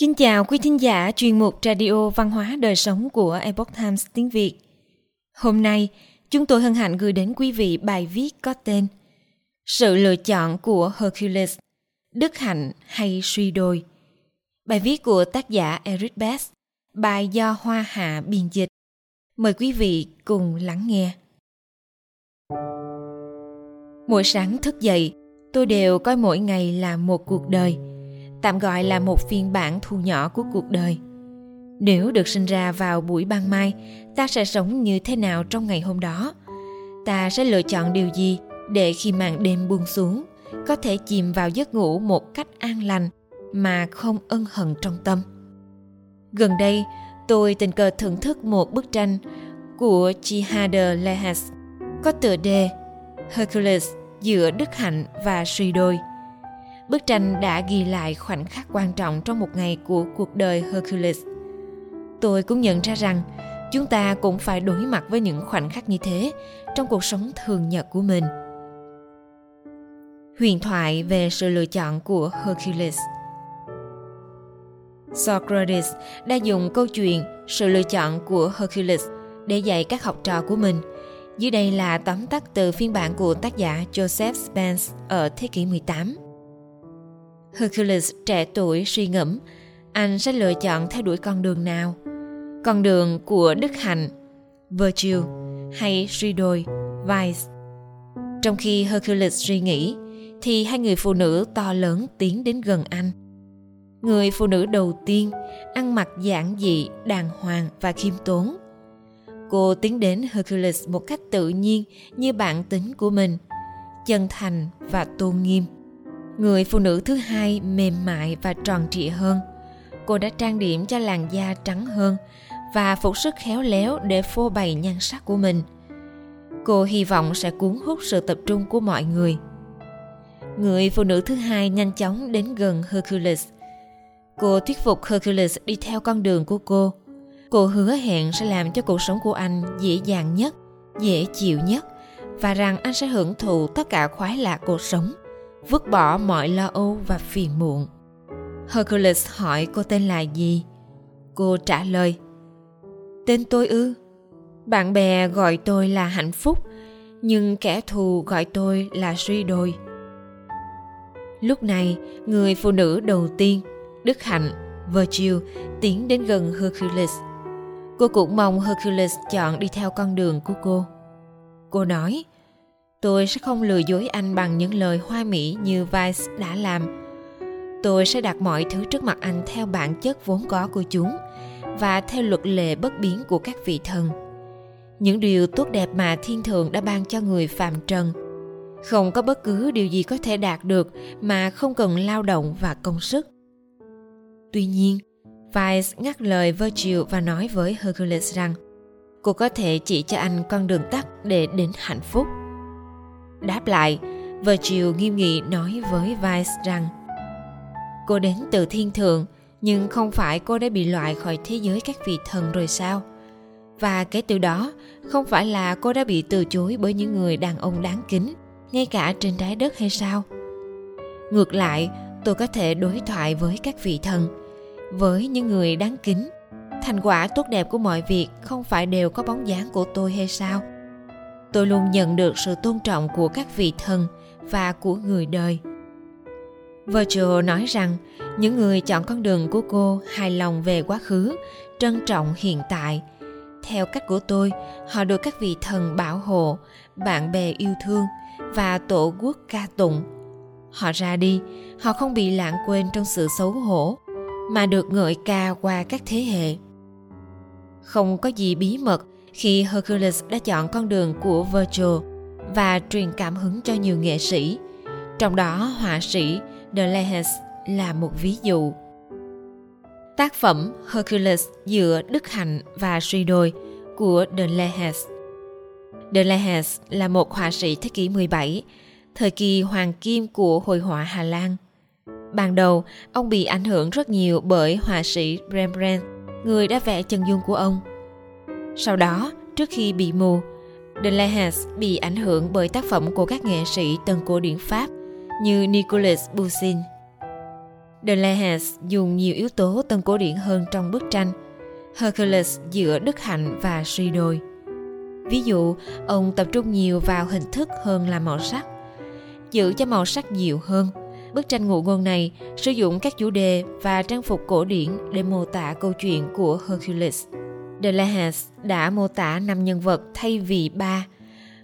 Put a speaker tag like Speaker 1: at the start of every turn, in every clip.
Speaker 1: Kính chào quý thính giả chuyên mục Radio Văn hóa Đời Sống của Epoch Times tiếng Việt. Hôm nay, chúng tôi hân hạnh gửi đến quý vị bài viết có tên Sự lựa chọn của Hercules, đức hạnh hay suy đồi. Bài viết của tác giả Eric Best, bài do Hoa Hạ biên dịch. Mời quý vị cùng lắng nghe. Mỗi sáng thức dậy, tôi đều coi mỗi ngày là một cuộc đời – tạm gọi là một phiên bản thu nhỏ của cuộc đời. Nếu được sinh ra vào buổi ban mai, ta sẽ sống như thế nào trong ngày hôm đó? Ta sẽ lựa chọn điều gì để khi màn đêm buông xuống, có thể chìm vào giấc ngủ một cách an lành mà không ân hận trong tâm? Gần đây, tôi tình cờ thưởng thức một bức tranh của Chihader Lehas có tựa đề Hercules giữa đức hạnh và suy đôi. Bức tranh đã ghi lại khoảnh khắc quan trọng trong một ngày của cuộc đời Hercules. Tôi cũng nhận ra rằng chúng ta cũng phải đối mặt với những khoảnh khắc như thế trong cuộc sống thường nhật của mình. Huyền thoại về sự lựa chọn của Hercules Socrates đã dùng câu chuyện sự lựa chọn của Hercules để dạy các học trò của mình. Dưới đây là tóm tắt từ phiên bản của tác giả Joseph Spence ở thế kỷ 18. Hercules, trẻ tuổi, suy ngẫm. Anh sẽ lựa chọn theo đuổi con đường nào? Con đường của đức hạnh, virtue hay suy đồi, vice? Trong khi Hercules suy nghĩ, thì hai người phụ nữ to lớn tiến đến gần anh. Người phụ nữ đầu tiên ăn mặc giản dị, đàng hoàng và khiêm tốn. Cô tiến đến Hercules một cách tự nhiên như bản tính của mình, chân thành và tôn nghiêm. Người phụ nữ thứ hai mềm mại và tròn trịa hơn. Cô đã trang điểm cho làn da trắng hơn và phục sức khéo léo để phô bày nhan sắc của mình. Cô hy vọng sẽ cuốn hút sự tập trung của mọi người. Người phụ nữ thứ hai nhanh chóng đến gần Hercules. Cô thuyết phục Hercules đi theo con đường của cô. Cô hứa hẹn sẽ làm cho cuộc sống của anh dễ dàng nhất, dễ chịu nhất và rằng anh sẽ hưởng thụ tất cả khoái lạc cuộc sống vứt bỏ mọi lo âu và phiền muộn. Hercules hỏi cô tên là gì? Cô trả lời, Tên tôi ư? Bạn bè gọi tôi là hạnh phúc, nhưng kẻ thù gọi tôi là suy đồi. Lúc này, người phụ nữ đầu tiên, Đức Hạnh, Virgil, tiến đến gần Hercules. Cô cũng mong Hercules chọn đi theo con đường của cô. Cô nói, tôi sẽ không lừa dối anh bằng những lời hoa mỹ như Vice đã làm. Tôi sẽ đặt mọi thứ trước mặt anh theo bản chất vốn có của chúng và theo luật lệ bất biến của các vị thần. Những điều tốt đẹp mà thiên thượng đã ban cho người phàm trần. Không có bất cứ điều gì có thể đạt được mà không cần lao động và công sức. Tuy nhiên, Vice ngắt lời Virgil và nói với Hercules rằng cô có thể chỉ cho anh con đường tắt để đến hạnh phúc. Đáp lại, Virgil nghiêm nghị nói với Vice rằng Cô đến từ thiên thượng, nhưng không phải cô đã bị loại khỏi thế giới các vị thần rồi sao? Và kể từ đó, không phải là cô đã bị từ chối bởi những người đàn ông đáng kính, ngay cả trên trái đất hay sao? Ngược lại, tôi có thể đối thoại với các vị thần, với những người đáng kính. Thành quả tốt đẹp của mọi việc không phải đều có bóng dáng của tôi hay sao? Tôi luôn nhận được sự tôn trọng của các vị thần và của người đời Virgil nói rằng những người chọn con đường của cô hài lòng về quá khứ, trân trọng hiện tại. Theo cách của tôi, họ được các vị thần bảo hộ, bạn bè yêu thương và tổ quốc ca tụng. Họ ra đi, họ không bị lãng quên trong sự xấu hổ, mà được ngợi ca qua các thế hệ. Không có gì bí mật khi Hercules đã chọn con đường của Virgil và truyền cảm hứng cho nhiều nghệ sĩ, trong đó họa sĩ Deleuze là một ví dụ. Tác phẩm Hercules giữa đức hạnh và suy đồi của Deleuze. Deleuze là một họa sĩ thế kỷ 17, thời kỳ hoàng kim của hội họa Hà Lan. Ban đầu, ông bị ảnh hưởng rất nhiều bởi họa sĩ Rembrandt, người đã vẽ chân dung của ông. Sau đó, trước khi bị mù, Deleuze bị ảnh hưởng bởi tác phẩm của các nghệ sĩ tân cổ điển Pháp như Nicolas Poussin. Deleuze dùng nhiều yếu tố tân cổ điển hơn trong bức tranh Hercules giữa đức hạnh và suy đồi. Ví dụ, ông tập trung nhiều vào hình thức hơn là màu sắc. Giữ cho màu sắc nhiều hơn, bức tranh ngụ ngôn này sử dụng các chủ đề và trang phục cổ điển để mô tả câu chuyện của Hercules. Deleuze đã mô tả năm nhân vật thay vì ba,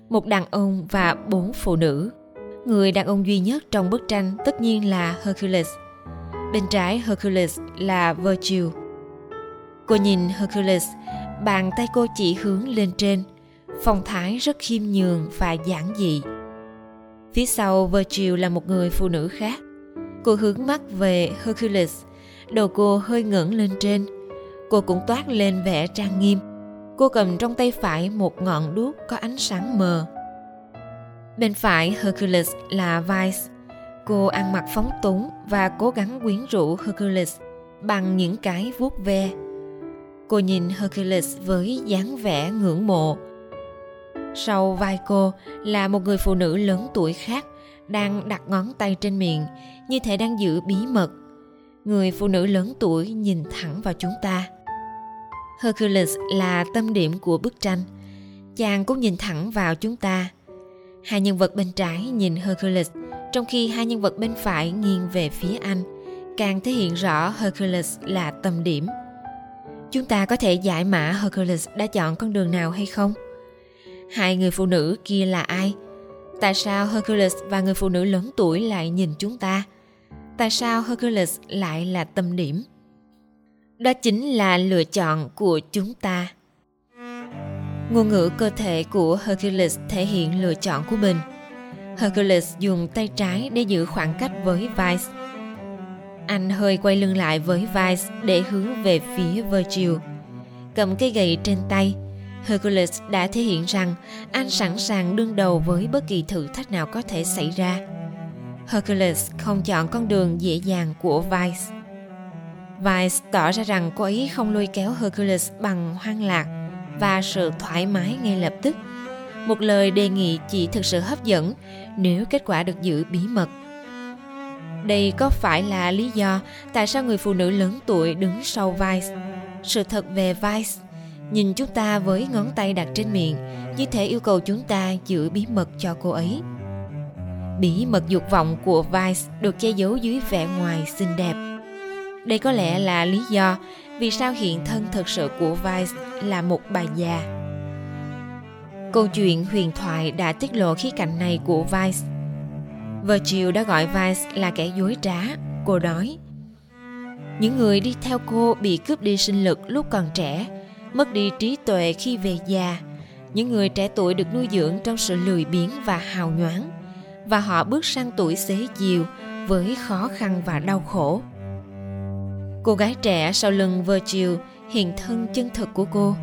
Speaker 1: một đàn ông và bốn phụ nữ. Người đàn ông duy nhất trong bức tranh tất nhiên là Hercules. Bên trái Hercules là Virgil. Cô nhìn Hercules, bàn tay cô chỉ hướng lên trên, phong thái rất khiêm nhường và giản dị. Phía sau Virgil là một người phụ nữ khác. Cô hướng mắt về Hercules, đầu cô hơi ngẩng lên trên. Cô cũng toát lên vẻ trang nghiêm. Cô cầm trong tay phải một ngọn đuốc có ánh sáng mờ. Bên phải Hercules là Vice. Cô ăn mặc phóng túng và cố gắng quyến rũ Hercules bằng những cái vuốt ve. Cô nhìn Hercules với dáng vẻ ngưỡng mộ. Sau vai cô là một người phụ nữ lớn tuổi khác đang đặt ngón tay trên miệng, như thể đang giữ bí mật. Người phụ nữ lớn tuổi nhìn thẳng vào chúng ta. Hercules là tâm điểm của bức tranh. Chàng cũng nhìn thẳng vào chúng ta. Hai nhân vật bên trái nhìn Hercules, trong khi hai nhân vật bên phải nghiêng về phía anh, càng thể hiện rõ Hercules là tâm điểm. Chúng ta có thể giải mã Hercules đã chọn con đường nào hay không? Hai người phụ nữ kia là ai? Tại sao Hercules và người phụ nữ lớn tuổi lại nhìn chúng ta? Tại sao Hercules lại là tâm điểm? Đó chính là lựa chọn của chúng ta. Ngôn ngữ cơ thể của Hercules thể hiện lựa chọn của mình. Hercules dùng tay trái để giữ khoảng cách với Vice. Anh hơi quay lưng lại với Vice để hướng về phía Virgil. Cầm cây gậy trên tay, Hercules đã thể hiện rằng anh sẵn sàng đương đầu với bất kỳ thử thách nào có thể xảy ra. Hercules không chọn con đường dễ dàng của Vice. Vice tỏ ra rằng cô ấy không lôi kéo Hercules bằng hoang lạc và sự thoải mái ngay lập tức. Một lời đề nghị chỉ thực sự hấp dẫn nếu kết quả được giữ bí mật. Đây có phải là lý do tại sao người phụ nữ lớn tuổi đứng sau Vice? Sự thật về Vice, nhìn chúng ta với ngón tay đặt trên miệng, như thể yêu cầu chúng ta giữ bí mật cho cô ấy bí mật dục vọng của vice được che giấu dưới vẻ ngoài xinh đẹp đây có lẽ là lý do vì sao hiện thân thực sự của vice là một bà già. Câu chuyện huyền thoại đã tiết lộ khía cạnh này của vice. Virgil đã gọi Vice là kẻ dối trá, cô nói. Những người đi theo cô bị cướp đi sinh lực lúc còn trẻ mất đi trí tuệ khi về già. Những người trẻ tuổi được nuôi dưỡng trong sự lười biếng và hào nhoáng và họ bước sang tuổi xế chiều với khó khăn và đau khổ cô gái trẻ sau lưng Virgil hiện thân chân thực của cô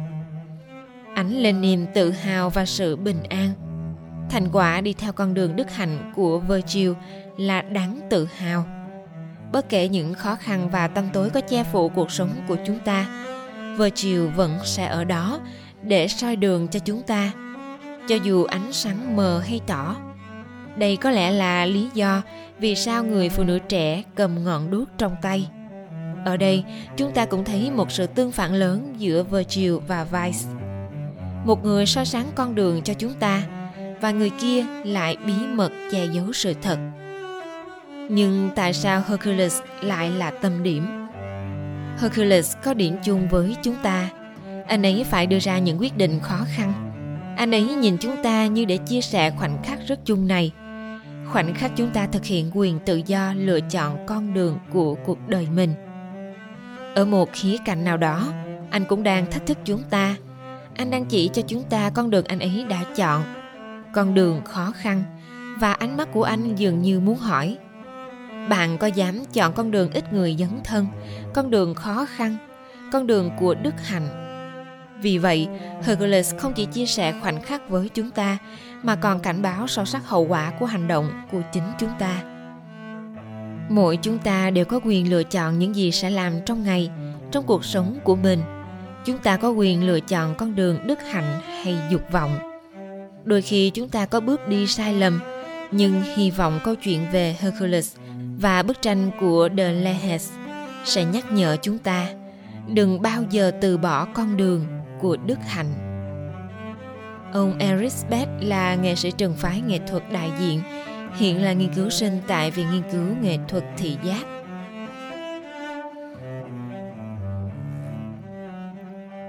Speaker 1: ánh lên niềm tự hào và sự bình an thành quả đi theo con đường đức hạnh của Virgil là đáng tự hào bất kể những khó khăn và tâm tối có che phủ cuộc sống của chúng ta Virgil vẫn sẽ ở đó để soi đường cho chúng ta, cho dù ánh sáng mờ hay tỏ. Đây có lẽ là lý do vì sao người phụ nữ trẻ cầm ngọn đuốc trong tay. Ở đây, chúng ta cũng thấy một sự tương phản lớn giữa Virgil và Vice. Một người so sáng con đường cho chúng ta, và người kia lại bí mật che giấu sự thật. Nhưng tại sao Hercules lại là tâm điểm? Hercules có điểm chung với chúng ta. Anh ấy phải đưa ra những quyết định khó khăn. Anh ấy nhìn chúng ta như để chia sẻ khoảnh khắc rất chung này. Khoảnh khắc chúng ta thực hiện quyền tự do lựa chọn con đường của cuộc đời mình. Ở một khía cạnh nào đó, anh cũng đang thách thức chúng ta. Anh đang chỉ cho chúng ta con đường anh ấy đã chọn. Con đường khó khăn và ánh mắt của anh dường như muốn hỏi bạn có dám chọn con đường ít người dấn thân con đường khó khăn con đường của đức hạnh vì vậy hercules không chỉ chia sẻ khoảnh khắc với chúng ta mà còn cảnh báo sâu sắc hậu quả của hành động của chính chúng ta mỗi chúng ta đều có quyền lựa chọn những gì sẽ làm trong ngày trong cuộc sống của mình chúng ta có quyền lựa chọn con đường đức hạnh hay dục vọng đôi khi chúng ta có bước đi sai lầm nhưng hy vọng câu chuyện về hercules Và bức tranh của De Lehes sẽ nhắc nhở chúng ta đừng bao giờ từ bỏ con đường của đức hạnh. Ông Eric Beth là nghệ sĩ trường phái nghệ thuật đại diện, hiện là nghiên cứu sinh tại Viện Nghiên cứu Nghệ thuật Thị giác.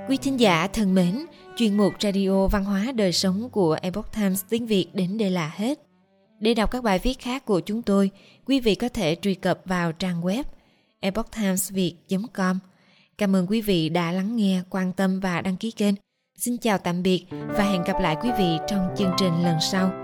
Speaker 1: Quý thính giả thân mến, chuyên mục Radio Văn hóa Đời Sống của Epoch Times tiếng Việt đến đây là hết. Để đọc các bài viết khác của chúng tôi, quý vị có thể truy cập vào trang web epochtimesviet.com. Cảm ơn quý vị đã lắng nghe, quan tâm và đăng ký kênh. Xin chào tạm biệt và hẹn gặp lại quý vị trong chương trình lần sau.